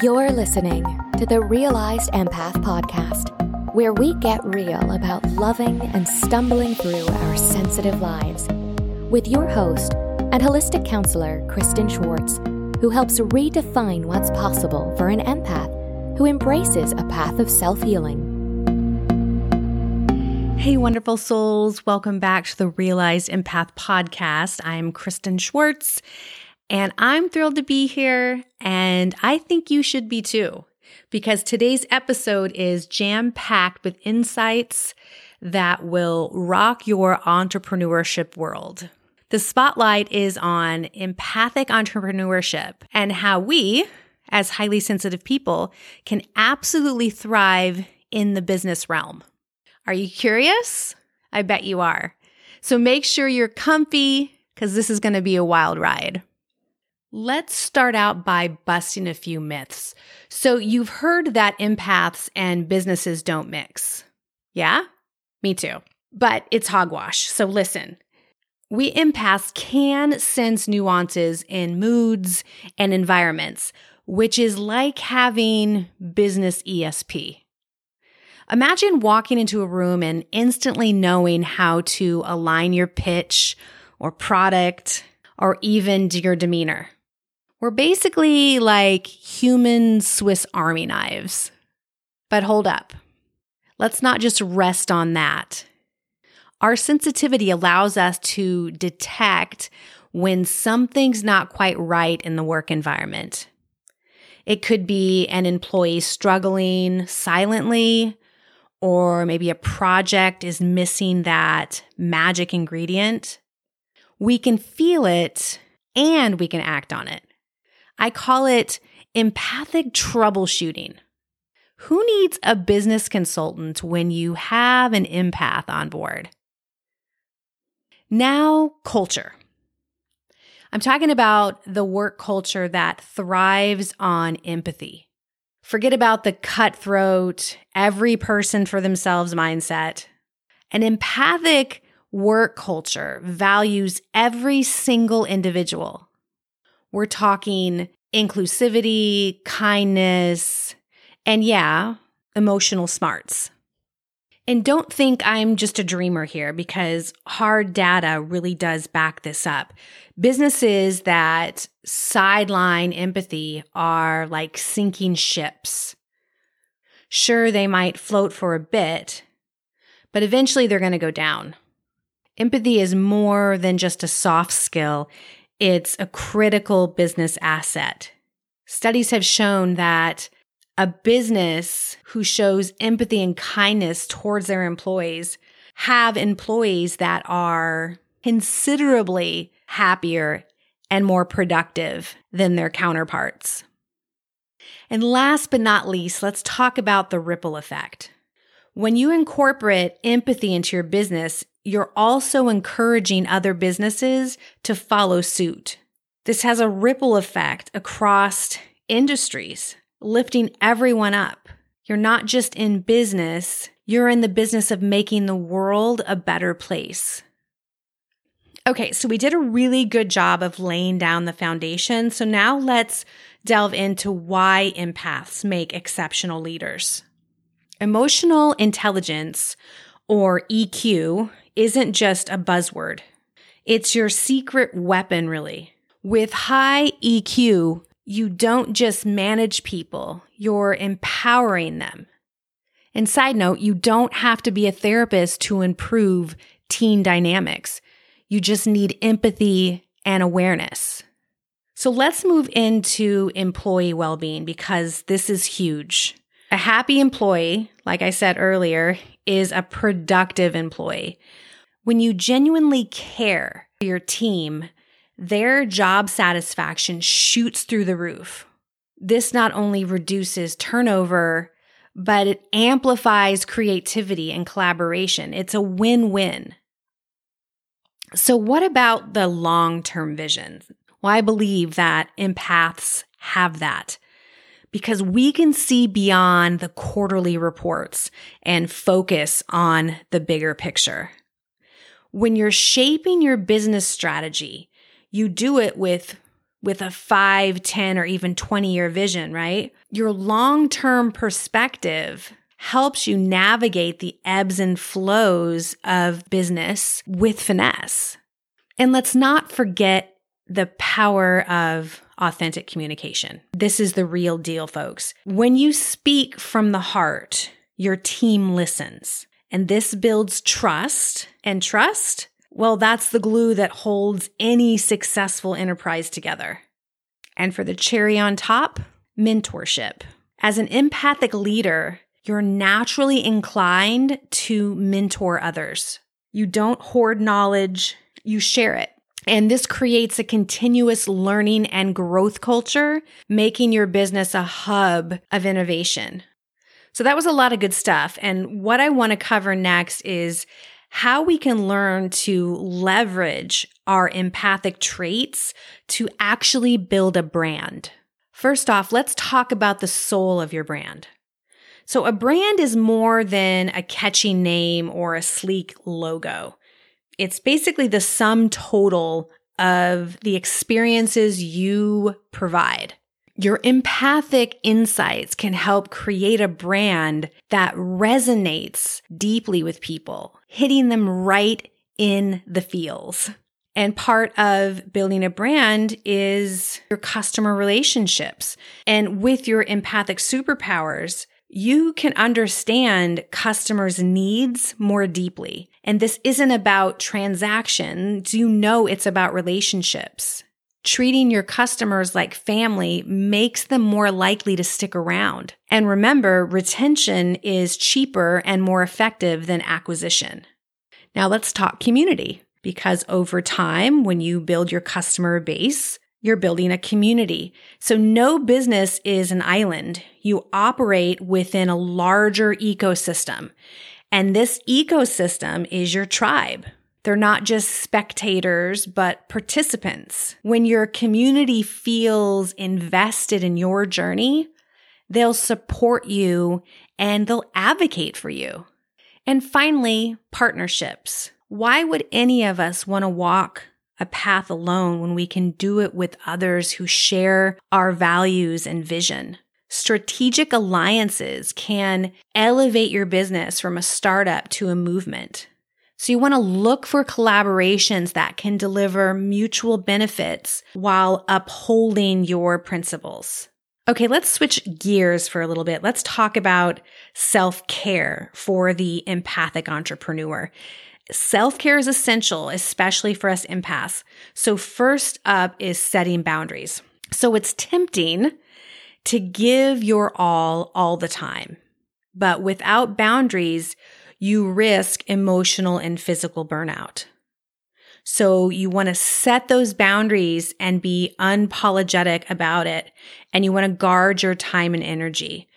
You're listening to the Realized Empath Podcast, where we get real about loving and stumbling through our sensitive lives. With your host and holistic counselor, Kristin Schwartz, who helps redefine what's possible for an empath who embraces a path of self healing. Hey, wonderful souls. Welcome back to the Realized Empath Podcast. I'm Kristin Schwartz. And I'm thrilled to be here, and I think you should be too, because today's episode is jam packed with insights that will rock your entrepreneurship world. The spotlight is on empathic entrepreneurship and how we, as highly sensitive people, can absolutely thrive in the business realm. Are you curious? I bet you are. So make sure you're comfy because this is going to be a wild ride. Let's start out by busting a few myths. So, you've heard that empaths and businesses don't mix. Yeah? Me too. But it's hogwash. So, listen. We empaths can sense nuances in moods and environments, which is like having business ESP. Imagine walking into a room and instantly knowing how to align your pitch or product or even your demeanor. We're basically like human Swiss army knives. But hold up. Let's not just rest on that. Our sensitivity allows us to detect when something's not quite right in the work environment. It could be an employee struggling silently, or maybe a project is missing that magic ingredient. We can feel it and we can act on it. I call it empathic troubleshooting. Who needs a business consultant when you have an empath on board? Now, culture. I'm talking about the work culture that thrives on empathy. Forget about the cutthroat, every person for themselves mindset. An empathic work culture values every single individual. We're talking inclusivity, kindness, and yeah, emotional smarts. And don't think I'm just a dreamer here because hard data really does back this up. Businesses that sideline empathy are like sinking ships. Sure, they might float for a bit, but eventually they're going to go down. Empathy is more than just a soft skill. It's a critical business asset. Studies have shown that a business who shows empathy and kindness towards their employees have employees that are considerably happier and more productive than their counterparts. And last but not least, let's talk about the ripple effect. When you incorporate empathy into your business, you're also encouraging other businesses to follow suit. This has a ripple effect across industries, lifting everyone up. You're not just in business, you're in the business of making the world a better place. Okay, so we did a really good job of laying down the foundation. So now let's delve into why empaths make exceptional leaders. Emotional intelligence, or EQ, isn't just a buzzword. It's your secret weapon, really. With high EQ, you don't just manage people, you're empowering them. And side note, you don't have to be a therapist to improve teen dynamics. You just need empathy and awareness. So let's move into employee well being because this is huge. A happy employee, like I said earlier, is a productive employee. When you genuinely care for your team, their job satisfaction shoots through the roof. This not only reduces turnover, but it amplifies creativity and collaboration. It's a win win. So, what about the long term vision? Well, I believe that empaths have that because we can see beyond the quarterly reports and focus on the bigger picture. When you're shaping your business strategy, you do it with with a 5, 10, or even 20 year vision, right? Your long term perspective helps you navigate the ebbs and flows of business with finesse. And let's not forget the power of authentic communication. This is the real deal, folks. When you speak from the heart, your team listens. And this builds trust. And trust, well, that's the glue that holds any successful enterprise together. And for the cherry on top, mentorship. As an empathic leader, you're naturally inclined to mentor others. You don't hoard knowledge, you share it. And this creates a continuous learning and growth culture, making your business a hub of innovation. So that was a lot of good stuff. And what I want to cover next is how we can learn to leverage our empathic traits to actually build a brand. First off, let's talk about the soul of your brand. So a brand is more than a catchy name or a sleek logo. It's basically the sum total of the experiences you provide. Your empathic insights can help create a brand that resonates deeply with people, hitting them right in the feels. And part of building a brand is your customer relationships. And with your empathic superpowers, you can understand customers' needs more deeply. And this isn't about transactions. You know, it's about relationships. Treating your customers like family makes them more likely to stick around. And remember, retention is cheaper and more effective than acquisition. Now let's talk community because over time, when you build your customer base, you're building a community. So no business is an island. You operate within a larger ecosystem. And this ecosystem is your tribe. They're not just spectators, but participants. When your community feels invested in your journey, they'll support you and they'll advocate for you. And finally, partnerships. Why would any of us want to walk a path alone when we can do it with others who share our values and vision. Strategic alliances can elevate your business from a startup to a movement. So you want to look for collaborations that can deliver mutual benefits while upholding your principles. Okay, let's switch gears for a little bit. Let's talk about self care for the empathic entrepreneur. Self care is essential, especially for us empaths. So, first up is setting boundaries. So, it's tempting to give your all all the time, but without boundaries, you risk emotional and physical burnout. So, you want to set those boundaries and be unapologetic about it, and you want to guard your time and energy.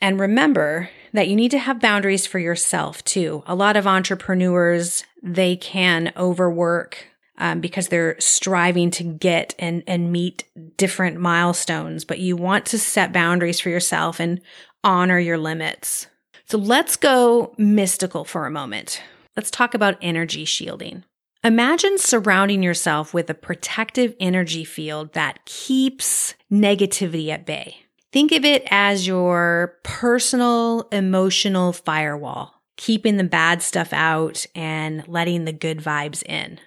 And remember that you need to have boundaries for yourself too. A lot of entrepreneurs, they can overwork um, because they're striving to get and, and meet different milestones, but you want to set boundaries for yourself and honor your limits. So let's go mystical for a moment. Let's talk about energy shielding. Imagine surrounding yourself with a protective energy field that keeps negativity at bay. Think of it as your personal emotional firewall, keeping the bad stuff out and letting the good vibes in.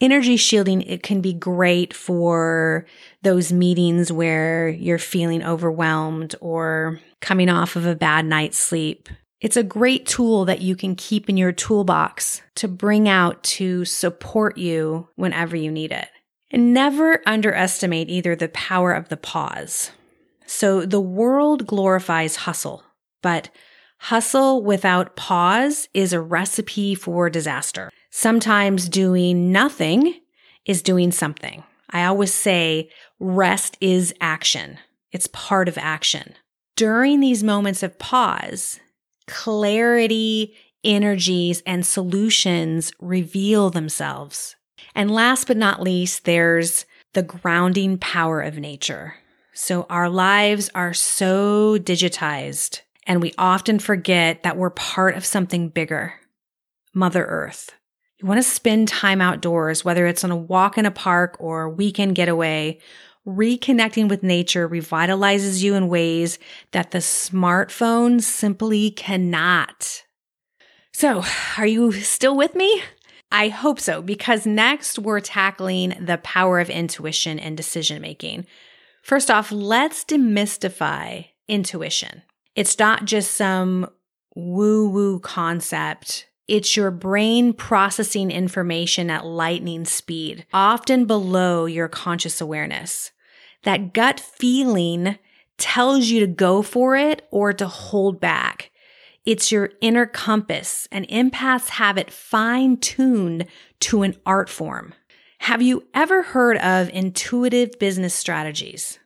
Energy shielding, it can be great for those meetings where you're feeling overwhelmed or coming off of a bad night's sleep. It's a great tool that you can keep in your toolbox to bring out to support you whenever you need it. And never underestimate either the power of the pause. So the world glorifies hustle, but hustle without pause is a recipe for disaster. Sometimes doing nothing is doing something. I always say rest is action. It's part of action. During these moments of pause, clarity, energies, and solutions reveal themselves. And last but not least, there's the grounding power of nature. So our lives are so digitized and we often forget that we're part of something bigger. Mother Earth. You want to spend time outdoors, whether it's on a walk in a park or a weekend getaway, reconnecting with nature revitalizes you in ways that the smartphone simply cannot. So, are you still with me? I hope so, because next we're tackling the power of intuition and decision making. First off, let's demystify intuition. It's not just some woo woo concept. It's your brain processing information at lightning speed, often below your conscious awareness. That gut feeling tells you to go for it or to hold back. It's your inner compass, and empaths have it fine tuned to an art form. Have you ever heard of intuitive business strategies?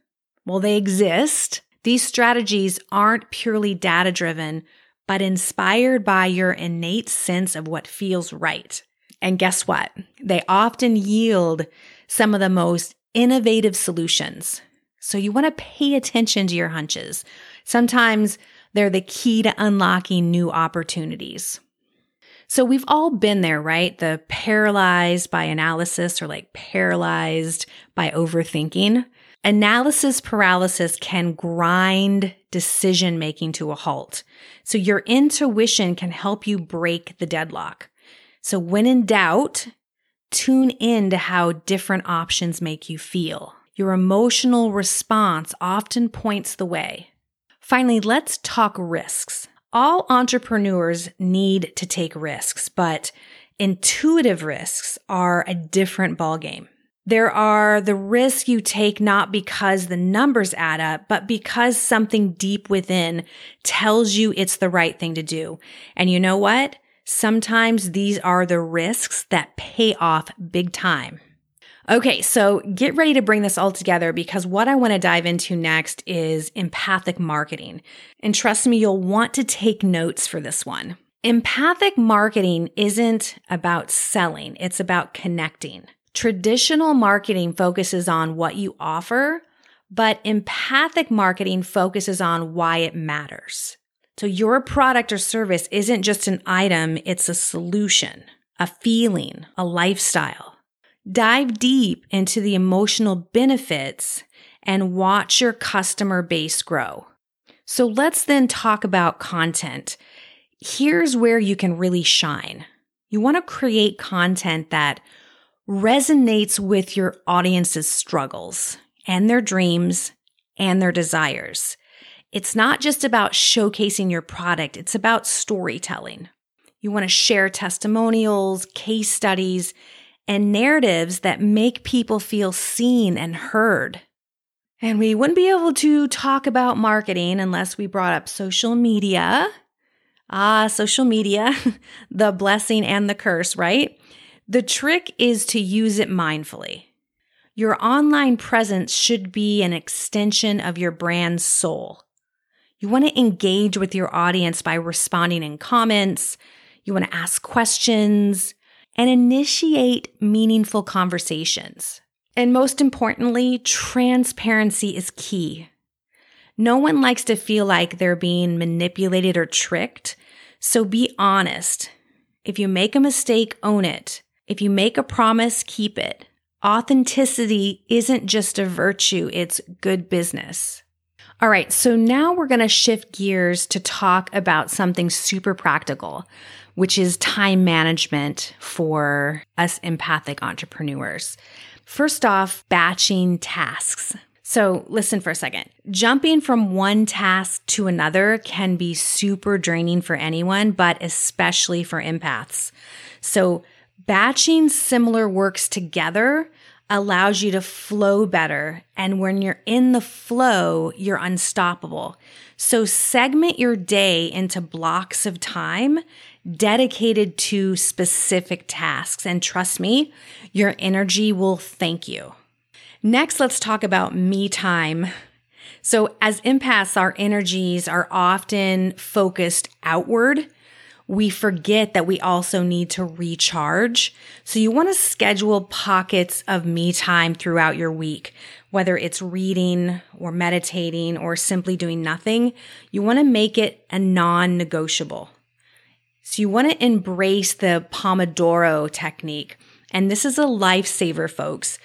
Well, they exist. These strategies aren't purely data driven, but inspired by your innate sense of what feels right. And guess what? They often yield some of the most innovative solutions. So you want to pay attention to your hunches. Sometimes they're the key to unlocking new opportunities. So we've all been there, right? The paralyzed by analysis or like paralyzed by overthinking. Analysis paralysis can grind decision making to a halt. So your intuition can help you break the deadlock. So when in doubt, tune in to how different options make you feel. Your emotional response often points the way. Finally, let's talk risks. All entrepreneurs need to take risks, but intuitive risks are a different ballgame. There are the risks you take not because the numbers add up, but because something deep within tells you it's the right thing to do. And you know what? Sometimes these are the risks that pay off big time. Okay, so get ready to bring this all together because what I want to dive into next is empathic marketing. And trust me, you'll want to take notes for this one. Empathic marketing isn't about selling, it's about connecting. Traditional marketing focuses on what you offer, but empathic marketing focuses on why it matters. So your product or service isn't just an item, it's a solution, a feeling, a lifestyle. Dive deep into the emotional benefits and watch your customer base grow. So let's then talk about content. Here's where you can really shine. You want to create content that resonates with your audience's struggles and their dreams and their desires. It's not just about showcasing your product, it's about storytelling. You want to share testimonials, case studies, and narratives that make people feel seen and heard. And we wouldn't be able to talk about marketing unless we brought up social media. Ah, social media, the blessing and the curse, right? The trick is to use it mindfully. Your online presence should be an extension of your brand's soul. You want to engage with your audience by responding in comments. You want to ask questions and initiate meaningful conversations. And most importantly, transparency is key. No one likes to feel like they're being manipulated or tricked, so be honest. If you make a mistake, own it. If you make a promise, keep it. Authenticity isn't just a virtue, it's good business. All right, so now we're going to shift gears to talk about something super practical, which is time management for us empathic entrepreneurs. First off, batching tasks. So listen for a second. Jumping from one task to another can be super draining for anyone, but especially for empaths. So batching similar works together allows you to flow better. And when you're in the flow, you're unstoppable. So segment your day into blocks of time dedicated to specific tasks. And trust me, your energy will thank you. Next, let's talk about me time. So as empaths, our energies are often focused outward we forget that we also need to recharge. So you want to schedule pockets of me time throughout your week, whether it's reading or meditating or simply doing nothing. You want to make it a non negotiable. So you want to embrace the Pomodoro technique. And this is a lifesaver, folks.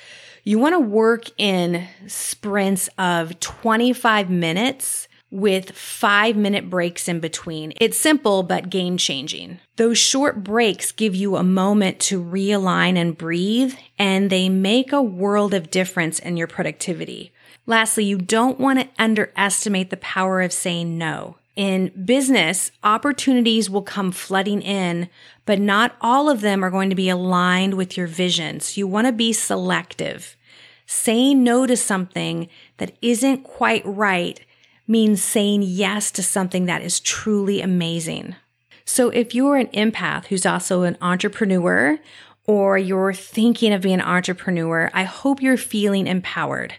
You want to work in sprints of 25 minutes with five minute breaks in between. It's simple, but game changing. Those short breaks give you a moment to realign and breathe, and they make a world of difference in your productivity. Lastly, you don't want to underestimate the power of saying no. In business, opportunities will come flooding in, but not all of them are going to be aligned with your vision. So you want to be selective. Saying no to something that isn't quite right means saying yes to something that is truly amazing. So if you're an empath who's also an entrepreneur or you're thinking of being an entrepreneur, I hope you're feeling empowered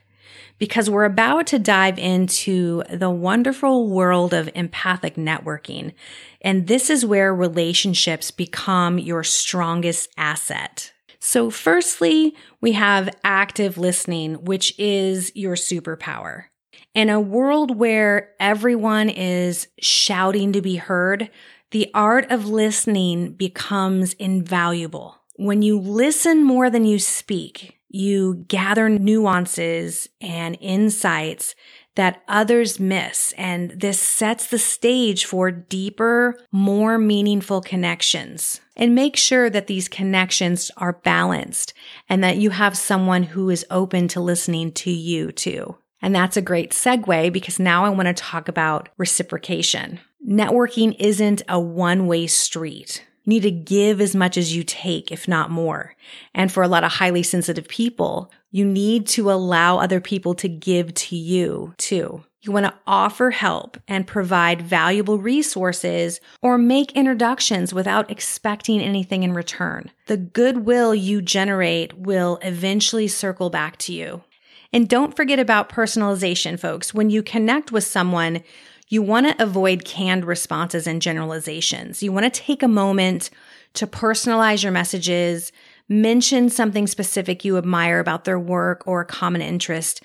because we're about to dive into the wonderful world of empathic networking. And this is where relationships become your strongest asset. So firstly, we have active listening, which is your superpower. In a world where everyone is shouting to be heard, the art of listening becomes invaluable. When you listen more than you speak, you gather nuances and insights that others miss. And this sets the stage for deeper, more meaningful connections. And make sure that these connections are balanced and that you have someone who is open to listening to you too. And that's a great segue because now I want to talk about reciprocation. Networking isn't a one way street. You need to give as much as you take, if not more. And for a lot of highly sensitive people, you need to allow other people to give to you too. You want to offer help and provide valuable resources or make introductions without expecting anything in return. The goodwill you generate will eventually circle back to you. And don't forget about personalization, folks. When you connect with someone, you want to avoid canned responses and generalizations. You want to take a moment to personalize your messages, mention something specific you admire about their work or a common interest,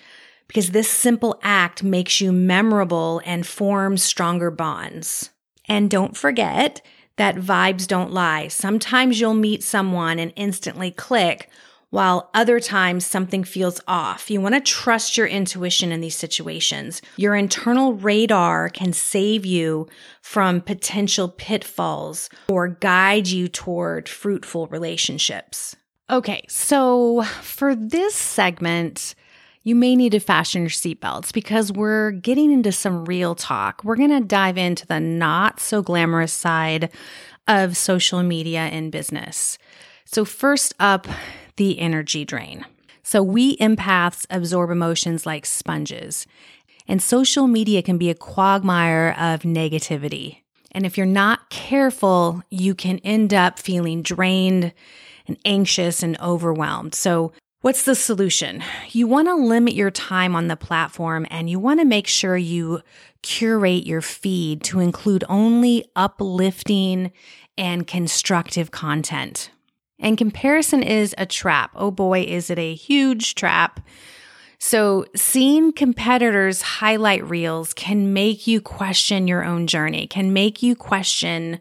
because this simple act makes you memorable and forms stronger bonds. And don't forget that vibes don't lie. Sometimes you'll meet someone and instantly click, while other times something feels off. You want to trust your intuition in these situations. Your internal radar can save you from potential pitfalls or guide you toward fruitful relationships. Okay, so for this segment, you may need to fasten your seatbelts because we're getting into some real talk. We're going to dive into the not so glamorous side of social media and business. So, first up, the energy drain. So we empaths absorb emotions like sponges, and social media can be a quagmire of negativity. And if you're not careful, you can end up feeling drained and anxious and overwhelmed. So What's the solution? You want to limit your time on the platform and you want to make sure you curate your feed to include only uplifting and constructive content. And comparison is a trap. Oh boy, is it a huge trap. So, seeing competitors' highlight reels can make you question your own journey, can make you question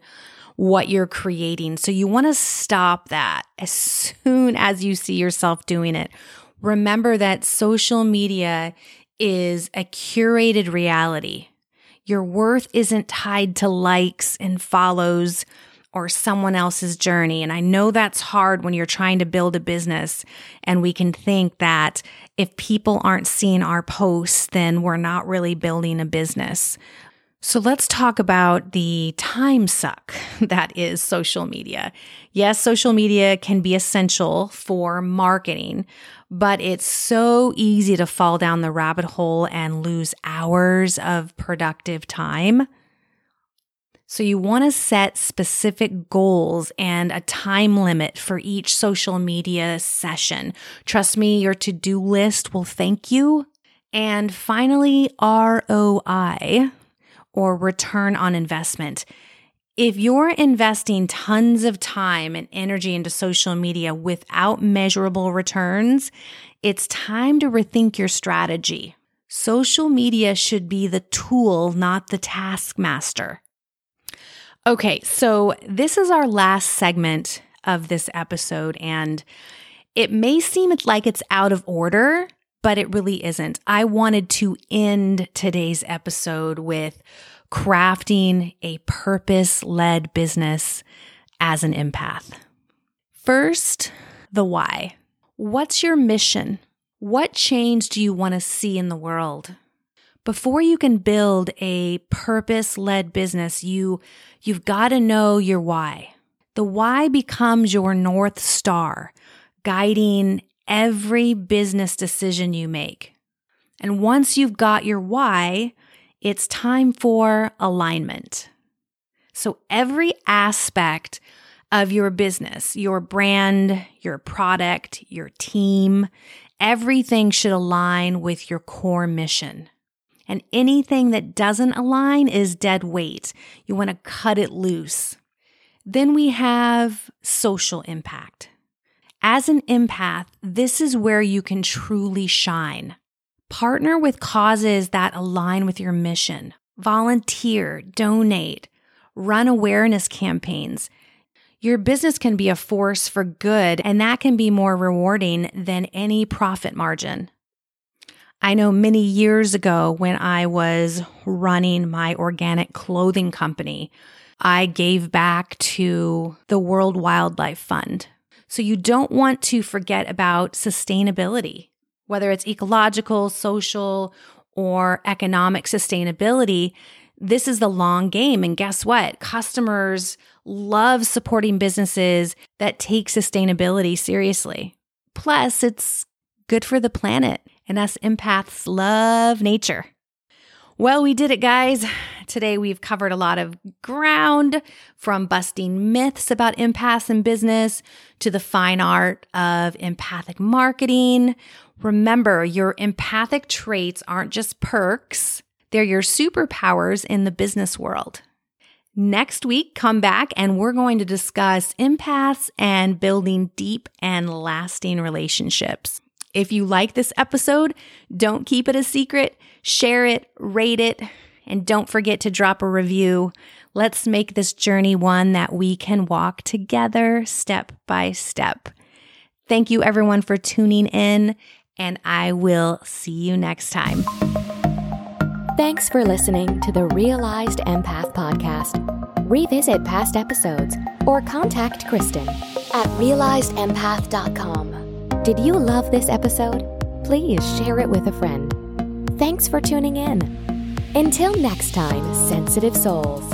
what you're creating. So, you want to stop that as soon as you see yourself doing it. Remember that social media is a curated reality. Your worth isn't tied to likes and follows or someone else's journey. And I know that's hard when you're trying to build a business and we can think that if people aren't seeing our posts, then we're not really building a business. So let's talk about the time suck that is social media. Yes, social media can be essential for marketing, but it's so easy to fall down the rabbit hole and lose hours of productive time. So you want to set specific goals and a time limit for each social media session. Trust me, your to do list will thank you. And finally, ROI or return on investment. If you're investing tons of time and energy into social media without measurable returns, it's time to rethink your strategy. Social media should be the tool, not the taskmaster. Okay, so this is our last segment of this episode, and It may seem like it's out of order, but it really isn't. I wanted to end today's episode with crafting a purpose led business as an empath. First, the why. What's your mission? What change do you want to see in the world? Before you can build a purpose-led business, you you've got to know your why. The why becomes your north star, guiding every business decision you make. And once you've got your why, it's time for alignment. So every aspect of your business, your brand, your product, your team, everything should align with your core mission. And anything that doesn't align is dead weight. You want to cut it loose. Then we have social impact. As an empath, this is where you can truly shine. Partner with causes that align with your mission. Volunteer, donate, run awareness campaigns. Your business can be a force for good, and that can be more rewarding than any profit margin. I know many years ago when I was running my organic clothing company, I gave back to the World Wildlife Fund. So you don't want to forget about sustainability, whether it's ecological, social, or economic sustainability. This is the long game. And guess what? Customers love supporting businesses that take sustainability seriously. Plus, it's good for the planet and us empaths love nature. Well, we did it, guys. Today we've covered a lot of ground from busting myths about empaths in business to the fine art of empathic marketing. Remember, your empathic traits aren't just perks, they're your superpowers in the business world. Next week, come back and we're going to discuss empaths and building deep and lasting relationships. If you like this episode, don't keep it a secret. Share it, rate it, and don't forget to drop a review. Let's make this journey one that we can walk together step by step. Thank you, everyone, for tuning in, and I will see you next time. Thanks for listening to the Realized Empath Podcast. Revisit past episodes or contact Kristin at realizedempath.com. Did you love this episode? Please share it with a friend. Thanks for tuning in. Until next time, sensitive souls.